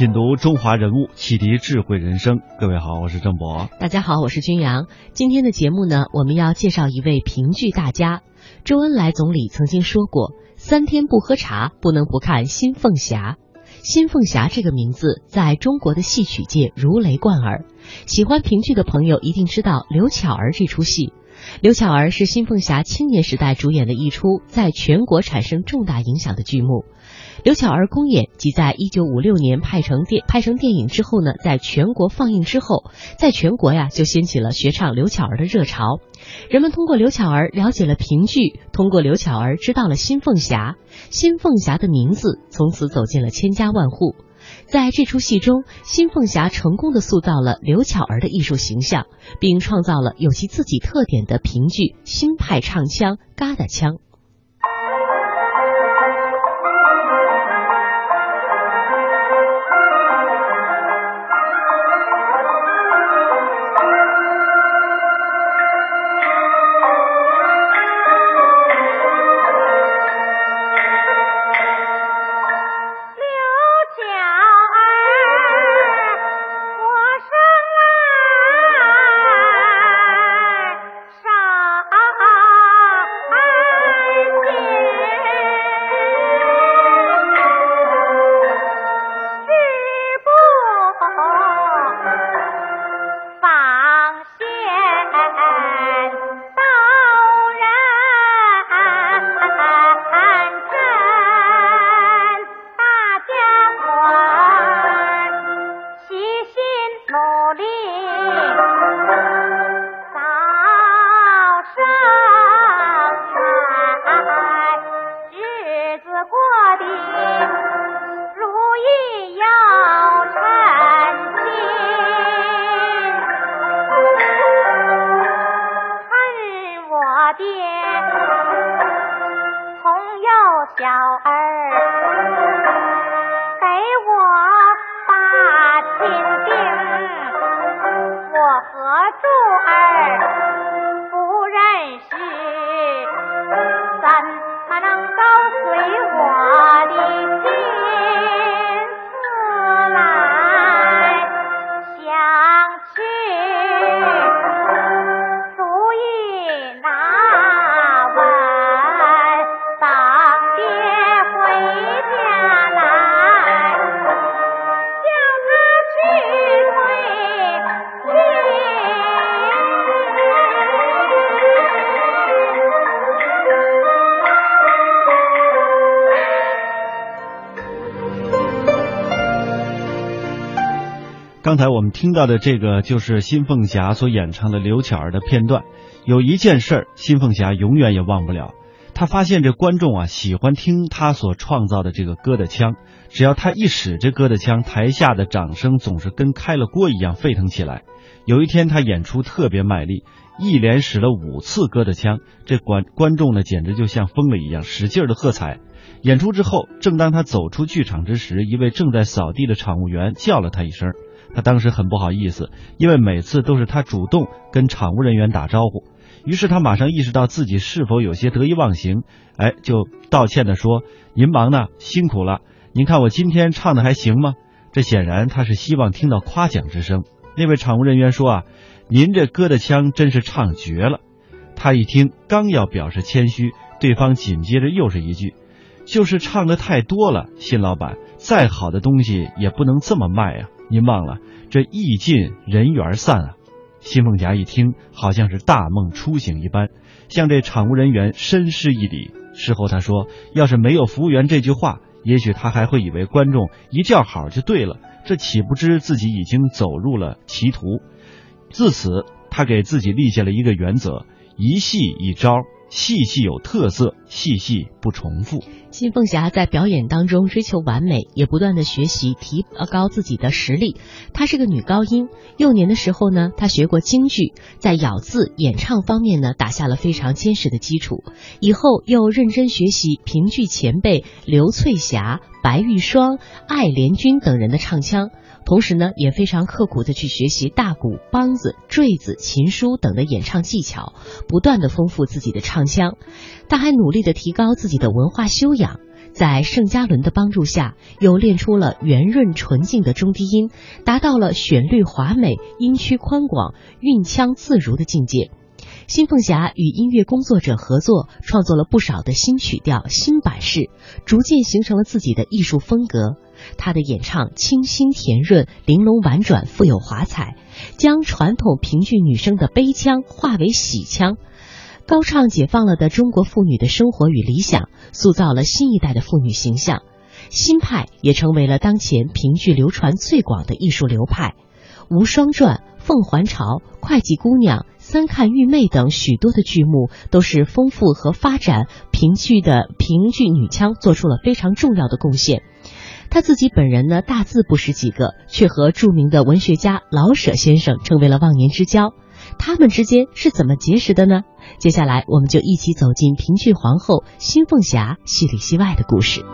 品读中华人物，启迪智慧人生。各位好，我是郑博。大家好，我是君阳。今天的节目呢，我们要介绍一位评剧大家。周恩来总理曾经说过：“三天不喝茶，不能不看《新凤霞》。”新凤霞这个名字在中国的戏曲界如雷贯耳。喜欢评剧的朋友一定知道刘巧儿这出戏。刘巧儿是新凤霞青年时代主演的一出在全国产生重大影响的剧目。刘巧儿公演即在一九五六年拍成电拍成电影之后呢，在全国放映之后，在全国呀就掀起了学唱刘巧儿的热潮。人们通过刘巧儿了解了评剧，通过刘巧儿知道了新凤霞。新凤霞的名字从此走进了千家万户。在这出戏中，新凤霞成功的塑造了刘巧儿的艺术形象，并创造了有其自己特点的评剧新派唱腔疙瘩腔。Bye. 刚才我们听到的这个就是新凤霞所演唱的刘巧儿的片段。有一件事儿，新凤霞永远也忘不了。她发现这观众啊喜欢听她所创造的这个疙瘩腔，只要她一使这疙瘩腔，台下的掌声总是跟开了锅一样沸腾起来。有一天她演出特别卖力，一连使了五次疙瘩腔，这观观众呢简直就像疯了一样，使劲的喝彩。演出之后，正当她走出剧场之时，一位正在扫地的场务员叫了她一声。他当时很不好意思，因为每次都是他主动跟场务人员打招呼。于是他马上意识到自己是否有些得意忘形，哎，就道歉的说：“您忙呢，辛苦了。您看我今天唱的还行吗？”这显然他是希望听到夸奖之声。那位场务人员说：“啊，您这歌的腔真是唱绝了。”他一听，刚要表示谦虚，对方紧接着又是一句：“就是唱的太多了，新老板，再好的东西也不能这么卖啊。”您忘了，这意尽人缘散啊！新凤霞一听，好像是大梦初醒一般，向这场务人员深施一礼。事后他说：“要是没有服务员这句话，也许他还会以为观众一叫好就对了，这岂不知自己已经走入了歧途。”自此，他给自己立下了一个原则：一戏一招。戏戏有特色，戏戏不重复。新凤霞在表演当中追求完美，也不断的学习，提高自己的实力。她是个女高音，幼年的时候呢，她学过京剧，在咬字、演唱方面呢，打下了非常坚实的基础。以后又认真学习评剧前辈刘翠霞、白玉霜、艾莲君等人的唱腔。同时呢，也非常刻苦的去学习大鼓、梆子、坠子、琴书等的演唱技巧，不断的丰富自己的唱腔。他还努力的提高自己的文化修养。在盛嘉伦的帮助下，又练出了圆润纯净的中低音，达到了旋律华美、音区宽广、韵腔自如的境界。新凤霞与音乐工作者合作，创作了不少的新曲调、新版式，逐渐形成了自己的艺术风格。她的演唱清新甜润、玲珑婉转、富有华彩，将传统评剧女声的悲腔化为喜腔，高唱解放了的中国妇女的生活与理想，塑造了新一代的妇女形象。新派也成为了当前评剧流传最广的艺术流派，《无双传》《凤还巢》《会计姑娘》。三看玉妹等许多的剧目，都是丰富和发展评剧的评剧女腔做出了非常重要的贡献。他自己本人呢，大字不识几个，却和著名的文学家老舍先生成为了忘年之交。他们之间是怎么结识的呢？接下来，我们就一起走进评剧皇后新凤霞戏里戏外的故事。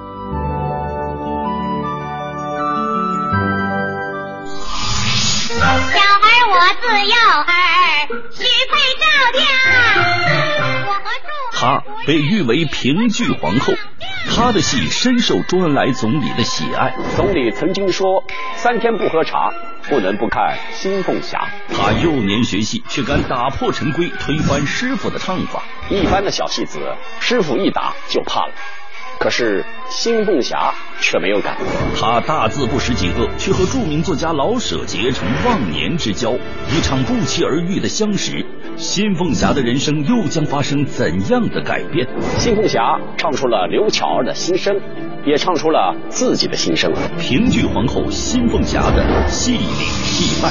小孩我自幼儿许配赵家，我和她被誉为评剧皇后，她的戏深受周恩来总理的喜爱。总理曾经说：“三天不喝茶，不能不看新凤霞。”她幼年学戏，却敢打破陈规，推翻师傅的唱法。一般的小戏子，师傅一打就怕了。可是新凤霞却没有改，他大字不识几个，却和著名作家老舍结成忘年之交，一场不期而遇的相识。新凤霞的人生又将发生怎样的改变？新凤霞唱出了刘巧儿的心声，也唱出了自己的心声。评剧皇后新凤霞的戏里戏外。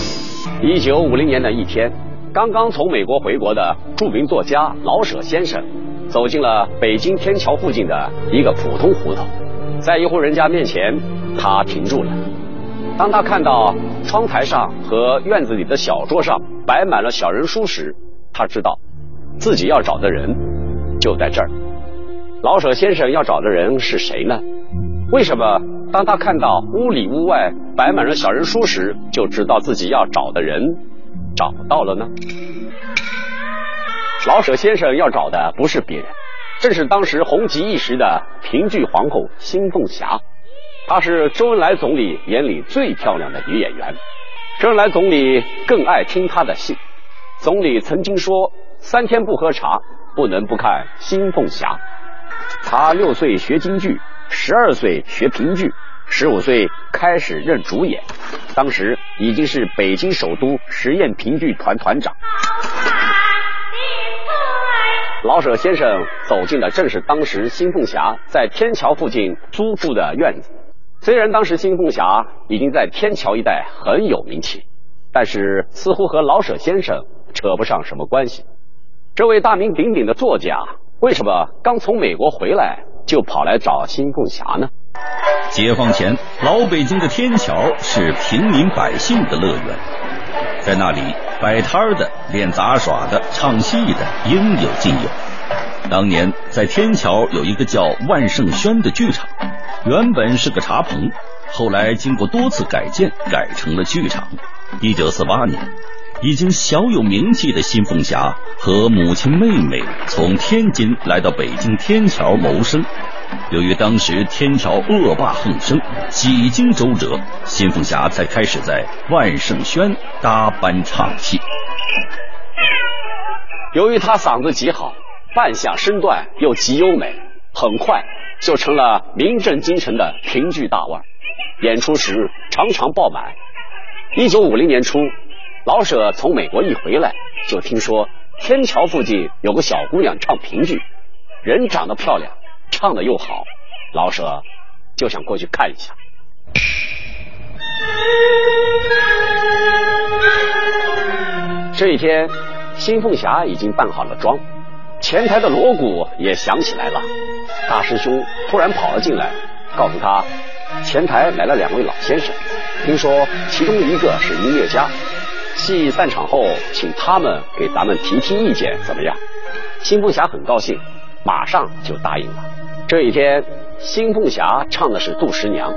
一九五零年的一天，刚刚从美国回国的著名作家老舍先生。走进了北京天桥附近的一个普通胡同，在一户人家面前，他停住了。当他看到窗台上和院子里的小桌上摆满了小人书时，他知道自己要找的人就在这儿。老舍先生要找的人是谁呢？为什么当他看到屋里屋外摆满了小人书时，就知道自己要找的人找到了呢？老舍先生要找的不是别人，正是当时红极一时的评剧皇后新凤霞。她是周恩来总理眼里最漂亮的女演员，周恩来总理更爱听她的戏。总理曾经说：“三天不喝茶，不能不看新凤霞。”她六岁学京剧，十二岁学评剧，十五岁开始任主演，当时已经是北京首都实验评剧团团长。老舍先生走进的正是当时新凤霞在天桥附近租住的院子。虽然当时新凤霞已经在天桥一带很有名气，但是似乎和老舍先生扯不上什么关系。这位大名鼎鼎的作家，为什么刚从美国回来就跑来找新凤霞呢？解放前，老北京的天桥是平民百姓的乐园，在那里。摆摊的、练杂耍的、唱戏的，应有尽有。当年在天桥有一个叫万盛轩的剧场，原本是个茶棚，后来经过多次改建，改成了剧场。一九四八年，已经小有名气的新凤霞和母亲妹妹从天津来到北京天桥谋生。由于当时天桥恶霸横生，几经周折，新凤霞才开始在万盛轩搭班唱戏。由于她嗓子极好，扮相身段又极优美，很快就成了名震京城的评剧大腕。演出时常常爆满。一九五零年初，老舍从美国一回来，就听说天桥附近有个小姑娘唱评剧，人长得漂亮。唱的又好，老舍就想过去看一下。这一天，新凤霞已经扮好了妆，前台的锣鼓也响起来了。大师兄突然跑了进来，告诉他，前台来了两位老先生，听说其中一个是音乐家，戏散场后请他们给咱们提提意见，怎么样？新凤霞很高兴，马上就答应了。这一天，新凤霞唱的是《杜十娘》，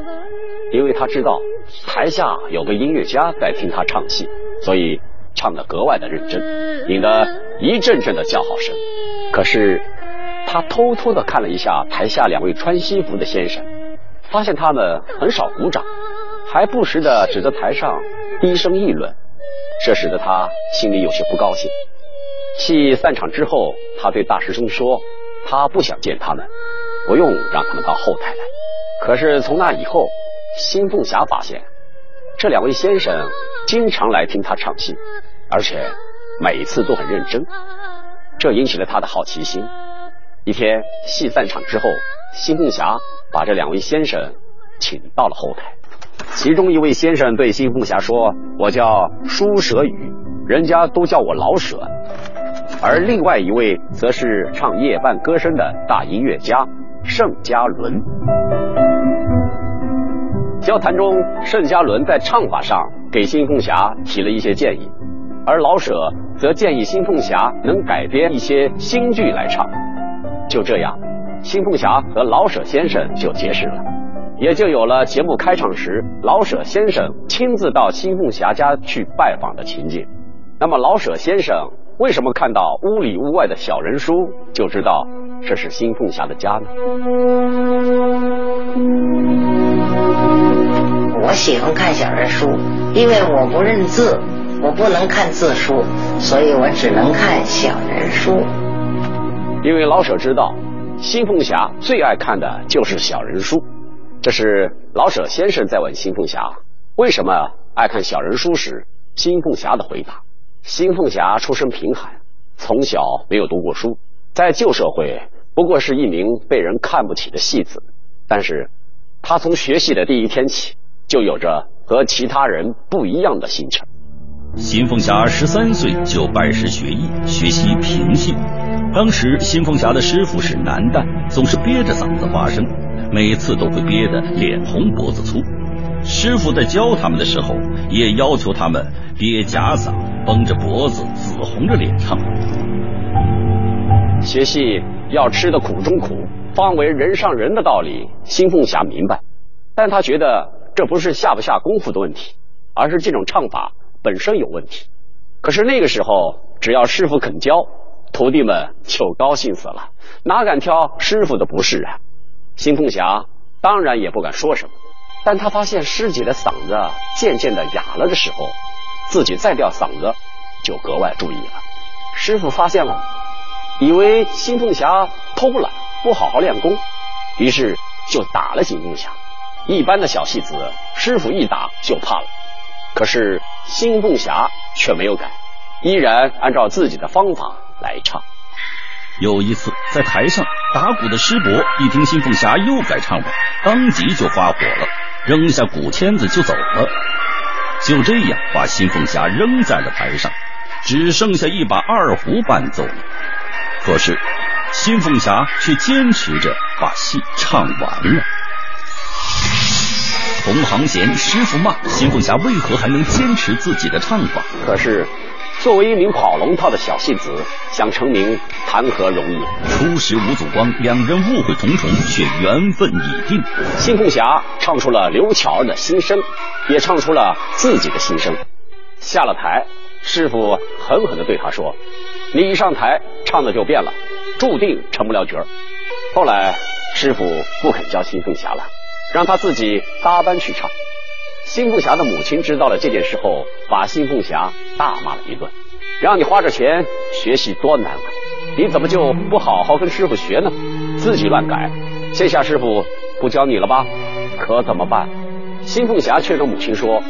因为她知道台下有个音乐家在听她唱戏，所以唱的格外的认真，引得一阵阵的叫好声。可是，她偷偷的看了一下台下两位穿西服的先生，发现他们很少鼓掌，还不时的指着台上低声议论，这使得他心里有些不高兴。戏散场之后，他对大师兄说：“他不想见他们，不用让他们到后台来。”可是从那以后，新凤霞发现这两位先生经常来听他唱戏，而且每次都很认真，这引起了他的好奇心。一天戏散场之后，新凤霞把这两位先生请到了后台，其中一位先生对新凤霞说：“我叫舒舍宇，人家都叫我老舍。”而另外一位则是唱夜半歌声的大音乐家盛嘉伦。交谈中，盛嘉伦在唱法上给新凤霞提了一些建议，而老舍则建议新凤霞能改编一些新剧来唱。就这样，新凤霞和老舍先生就结识了，也就有了节目开场时老舍先生亲自到新凤霞家去拜访的情景。那么，老舍先生。为什么看到屋里屋外的小人书就知道这是新凤霞的家呢？我喜欢看小人书，因为我不认字，我不能看字书，所以我只能看小人书。因为老舍知道，新凤霞最爱看的就是小人书。这是老舍先生在问新凤霞为什么爱看小人书时，新凤霞的回答。新凤霞出身贫寒，从小没有读过书，在旧社会不过是一名被人看不起的戏子。但是，他从学戏的第一天起，就有着和其他人不一样的心情。新凤霞十三岁就拜师学艺，学习评戏。当时，新凤霞的师傅是男旦，总是憋着嗓子发声，每次都会憋得脸红脖子粗。师傅在教他们的时候，也要求他们憋假嗓，绷着脖子，紫红着脸唱。学戏要吃的苦中苦，方为人上人的道理，新凤霞明白，但他觉得这不是下不下功夫的问题，而是这种唱法本身有问题。可是那个时候，只要师傅肯教，徒弟们就高兴死了，哪敢挑师傅的不是啊？新凤霞当然也不敢说什么。但他发现师姐的嗓子渐渐的哑了的时候，自己再吊嗓子就格外注意了。师傅发现了，以为新凤霞偷懒不好好练功，于是就打了新凤霞。一般的小戏子，师傅一打就怕了，可是新凤霞却没有改，依然按照自己的方法来唱。有一次在台上打鼓的师伯一听新凤霞又改唱法，当即就发火了。扔下鼓签子就走了，就这样把新凤霞扔在了台上，只剩下一把二胡伴奏了。可是新凤霞却坚持着把戏唱完了。同行嫌，师傅骂，新凤霞为何还能坚持自己的唱法？可是。作为一名跑龙套的小戏子，想成名谈何容易？初识吴祖光，两人误会重重，却缘分已定。新凤霞唱出了刘巧儿的心声，也唱出了自己的心声。下了台，师傅狠狠地对他说：“你一上台，唱的就变了，注定成不了角。”后来，师傅不肯教新凤霞了，让他自己搭班去唱。新凤霞的母亲知道了这件事后，把新凤霞大骂了一顿。让你花着钱学习多难啊！你怎么就不好好跟师傅学呢？自己乱改，线下师傅不教你了吧？可怎么办？新凤霞却跟母亲说：“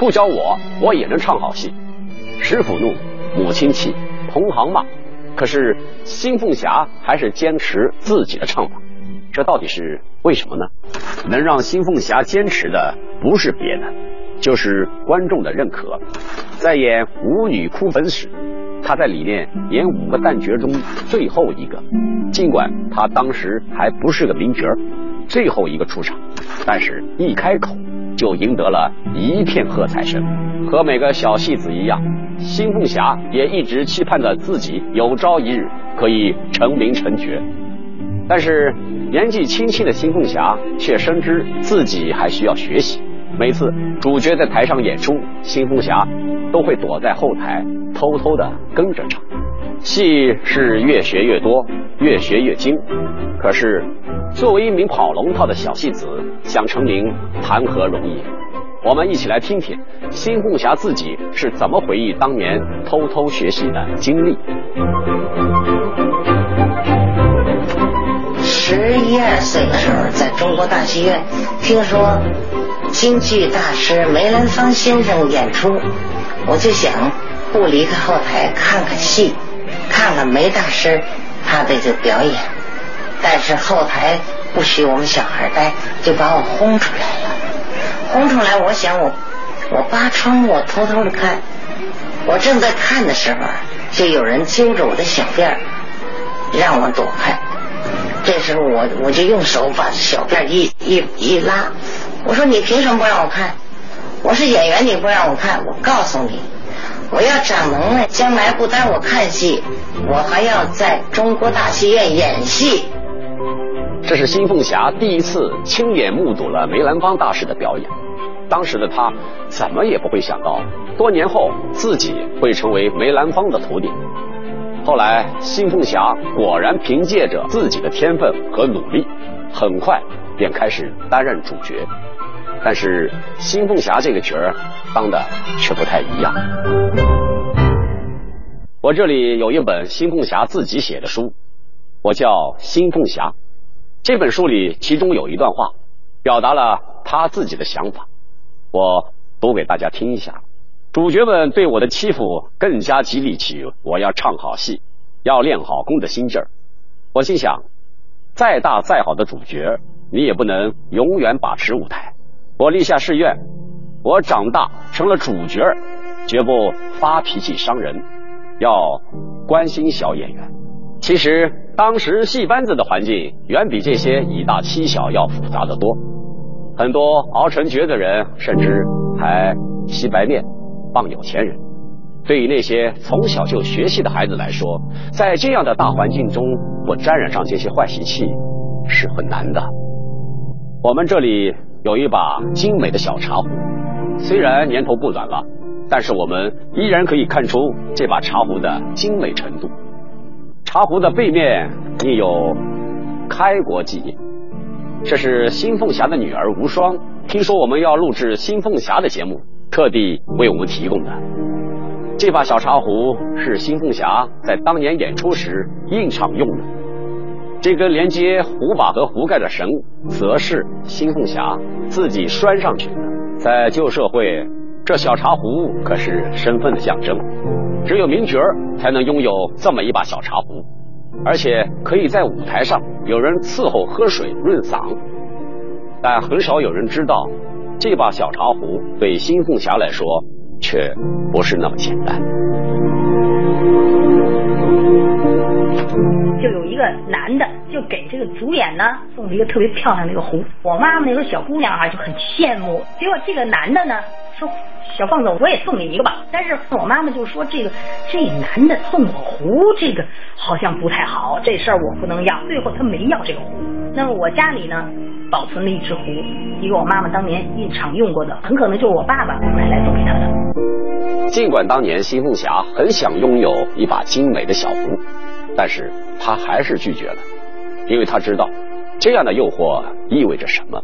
不教我，我也能唱好戏。”师傅怒，母亲气，同行骂。可是新凤霞还是坚持自己的唱法。这到底是为什么呢？能让新凤霞坚持的不是别的，就是观众的认可。在演《舞女哭坟》时，她在里面演五个旦角中最后一个。尽管她当时还不是个名角，最后一个出场，但是一开口就赢得了一片喝彩声。和每个小戏子一样，新凤霞也一直期盼着自己有朝一日可以成名成角。但是年纪轻轻的新凤霞却深知自己还需要学习。每次主角在台上演出，新凤霞都会躲在后台偷偷的跟着唱。戏是越学越多，越学越精。可是，作为一名跑龙套的小戏子，想成名谈何容易？我们一起来听听新凤霞自己是怎么回忆当年偷偷学习的经历。十一二岁的时候，在中国大戏院听说京剧大师梅兰芳先生演出，我就想不离开后台看看戏，看看梅大师他的这表演。但是后台不许我们小孩待，就把我轰出来了。轰出来，我想我我扒窗户偷偷的看，我正在看的时候，就有人揪着我的小辫儿，让我躲开。这时候我我就用手把小辫一一一拉，我说你凭什么不让我看？我是演员，你不让我看，我告诉你，我要长能耐，将来不单我看戏，我还要在中国大戏院演戏。这是新凤霞第一次亲眼目睹了梅兰芳大师的表演，当时的他怎么也不会想到，多年后自己会成为梅兰芳的徒弟。后来，新凤霞果然凭借着自己的天分和努力，很快便开始担任主角。但是，新凤霞这个角儿当的却不太一样。我这里有一本新凤霞自己写的书，我叫新凤霞。这本书里，其中有一段话，表达了他自己的想法，我读给大家听一下。主角们对我的欺负，更加激励起我要唱好戏、要练好功的心劲儿。我心想，再大再好的主角，你也不能永远把持舞台。我立下誓愿，我长大成了主角，绝不发脾气伤人，要关心小演员。其实当时戏班子的环境远比这些以大欺小要复杂的多，很多熬成角的人甚至还吸白面、傍有钱人。对于那些从小就学戏的孩子来说，在这样的大环境中不沾染上这些坏习气是很难的。我们这里有一把精美的小茶壶，虽然年头不短了，但是我们依然可以看出这把茶壶的精美程度。茶壶的背面印有“开国”记忆，这是新凤霞的女儿无双。听说我们要录制新凤霞的节目，特地为我们提供的这把小茶壶是新凤霞在当年演出时应场用的。这根连接壶把和壶盖的绳，则是新凤霞自己拴上去的。在旧社会，这小茶壶可是身份的象征。只有名角才能拥有这么一把小茶壶，而且可以在舞台上有人伺候喝水润嗓。但很少有人知道，这把小茶壶对新凤霞来说却不是那么简单。就有一个男的，就给这个主演呢送了一个特别漂亮的一个壶。我妈妈那时候小姑娘啊就很羡慕，结果这个男的呢说。小胖子，我也送你一个吧。但是我妈妈就说这个这男的送我壶，这个好像不太好，这事儿我不能要。最后他没要这个壶。那么我家里呢，保存了一只壶，一个我妈妈当年印厂用过的，很可能就是我爸爸买来送给她的。尽管当年新凤霞很想拥有一把精美的小壶，但是她还是拒绝了，因为她知道这样的诱惑意味着什么。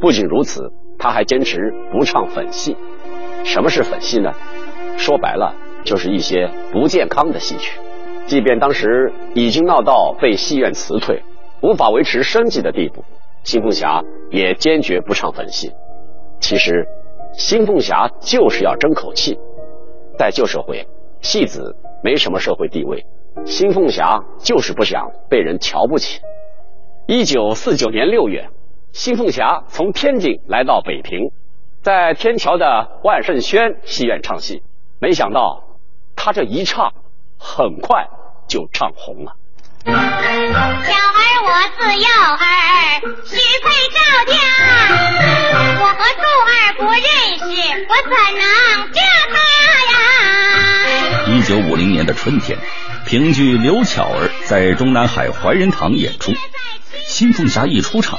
不仅如此，他还坚持不唱粉戏。什么是粉戏呢？说白了，就是一些不健康的戏曲。即便当时已经闹到被戏院辞退、无法维持生计的地步，新凤霞也坚决不唱粉戏。其实，新凤霞就是要争口气。在旧社会，戏子没什么社会地位，新凤霞就是不想被人瞧不起。一九四九年六月，新凤霞从天津来到北平。在天桥的万盛轩戏院唱戏，没想到他这一唱，很快就唱红了。小儿我自幼儿许配赵家，我和柱儿不认识，我怎能嫁他呀？一九五零年的春天，评剧刘巧儿在中南海怀仁堂演出，新凤霞一出场。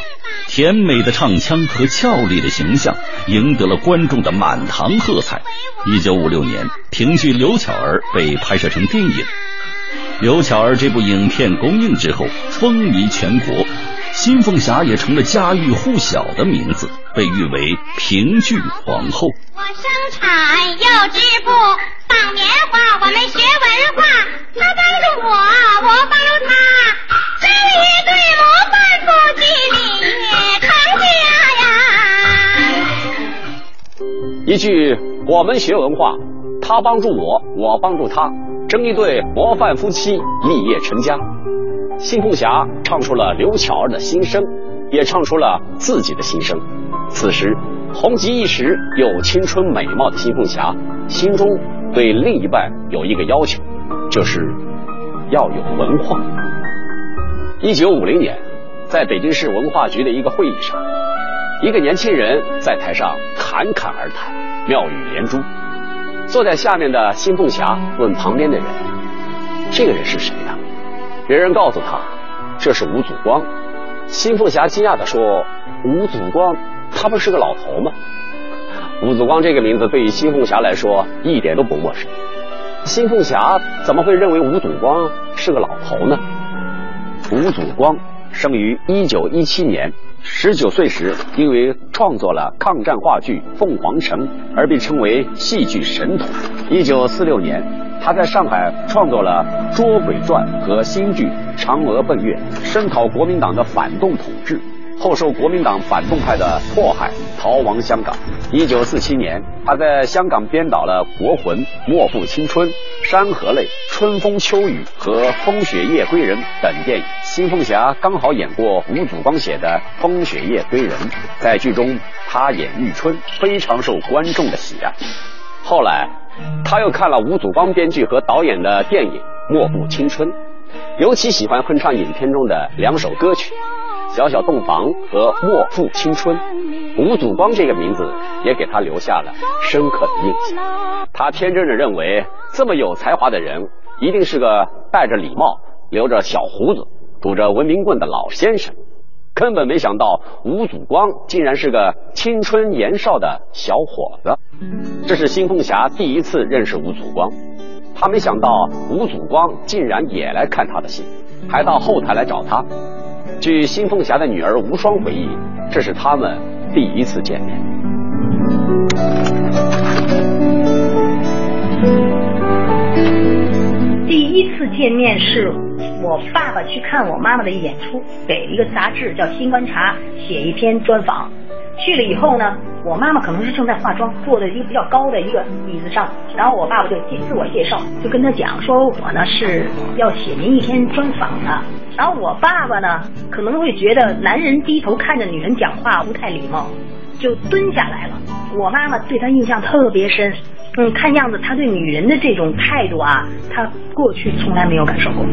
甜美的唱腔和俏丽的形象赢得了观众的满堂喝彩。一九五六年，评剧《刘巧儿》被拍摄成电影。刘巧儿这部影片公映之后，风靡全国，新凤霞也成了家喻户晓的名字，被誉为评剧皇后。我生产又织布，绑棉花，我们学文化。他帮助我，我帮助他，这一对模范夫一句“我们学文化”，他帮助我，我帮助他。争一对模范夫妻，立业成家。新凤霞唱出了刘巧儿的心声，也唱出了自己的心声。此时，红极一时又青春美貌的新凤霞，心中对另一半有一个要求，就是要有文化。一九五零年，在北京市文化局的一个会议上，一个年轻人在台上侃侃而谈，妙语连珠。坐在下面的新凤霞问旁边的人：“这个人是谁呀？”别人告诉他：“这是吴祖光。”新凤霞惊讶地说：“吴祖光，他不是个老头吗？”吴祖光这个名字对于新凤霞来说一点都不陌生。新凤霞怎么会认为吴祖光是个老头呢？吴祖光生于一九一七年。十九岁时，因为创作了抗战话剧《凤凰城》而被称为戏剧神童。一九四六年，他在上海创作了《捉鬼传》和新剧《嫦娥奔月》，声讨国民党的反动统治。后受国民党反动派的迫害，逃亡香港。一九四七年，他在香港编导了《国魂》《莫负青春》《山河泪》《春风秋雨》和《风雪夜归人》等电影。新凤霞刚好演过吴祖光写的《风雪夜归人》，在剧中她演玉春，非常受观众的喜爱。后来，他又看了吴祖光编剧和导演的电影《莫负青春》，尤其喜欢哼唱影片中的两首歌曲。小小洞房和莫负青春，吴祖光这个名字也给他留下了深刻的印象。他天真的认为，这么有才华的人一定是个戴着礼帽、留着小胡子、拄着文明棍的老先生，根本没想到吴祖光竟然是个青春年少的小伙子。这是新凤霞第一次认识吴祖光，他没想到吴祖光竟然也来看他的戏，还到后台来找他。据新凤霞的女儿无双回忆，这是他们第一次见面。第一次见面是我爸爸去看我妈妈的演出，给一个杂志叫《新观察》写一篇专访。去了以后呢，我妈妈可能是正在化妆，坐在一个比较高的一个椅子上，然后我爸爸就自我介绍，就跟他讲说，我呢是要写您一篇专访的。然后我爸爸呢可能会觉得男人低头看着女人讲话不太礼貌，就蹲下来了。我妈妈对他印象特别深，嗯，看样子他对女人的这种态度啊，他过去从来没有感受过。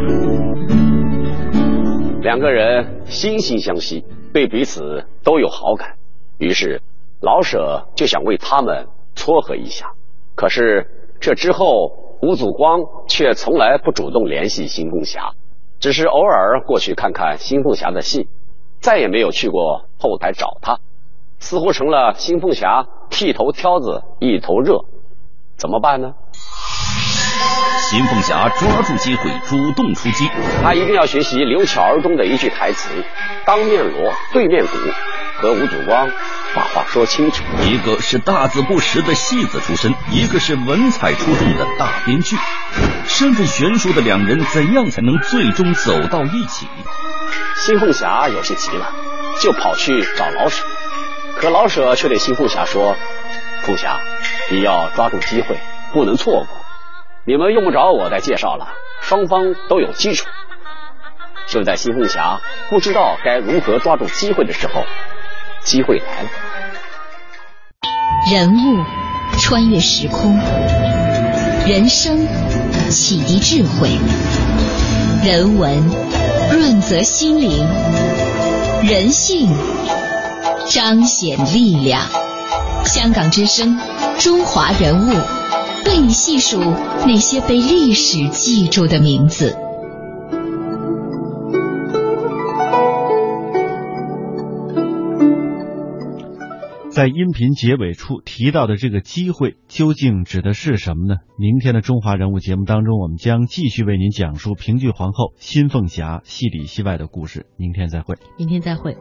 两个人惺惺相惜，对彼此都有好感。于是，老舍就想为他们撮合一下。可是这之后，吴祖光却从来不主动联系新凤霞，只是偶尔过去看看新凤霞的戏，再也没有去过后台找她，似乎成了新凤霞剃头挑子一头热。怎么办呢？新凤霞抓住机会主动出击，她一定要学习刘巧儿中的一句台词：“当面锣，对面鼓。”和吴祖光把话说清楚，一个是大字不识的戏子出身，一个是文采出众的大编剧，身份悬殊的两人怎样才能最终走到一起？新凤霞有些急了，就跑去找老舍，可老舍却对新凤霞说：“凤霞，你要抓住机会，不能错过。你们用不着我再介绍了，双方都有基础。”就在新凤霞不知道该如何抓住机会的时候。机会来了，人物穿越时空，人生启迪智慧，人文润泽心灵，人性彰显力量。香港之声，中华人物，为你细数那些被历史记住的名字。在音频结尾处提到的这个机会究竟指的是什么呢？明天的中华人物节目当中，我们将继续为您讲述评剧皇后新凤霞戏里戏外的故事。明天再会。明天再会。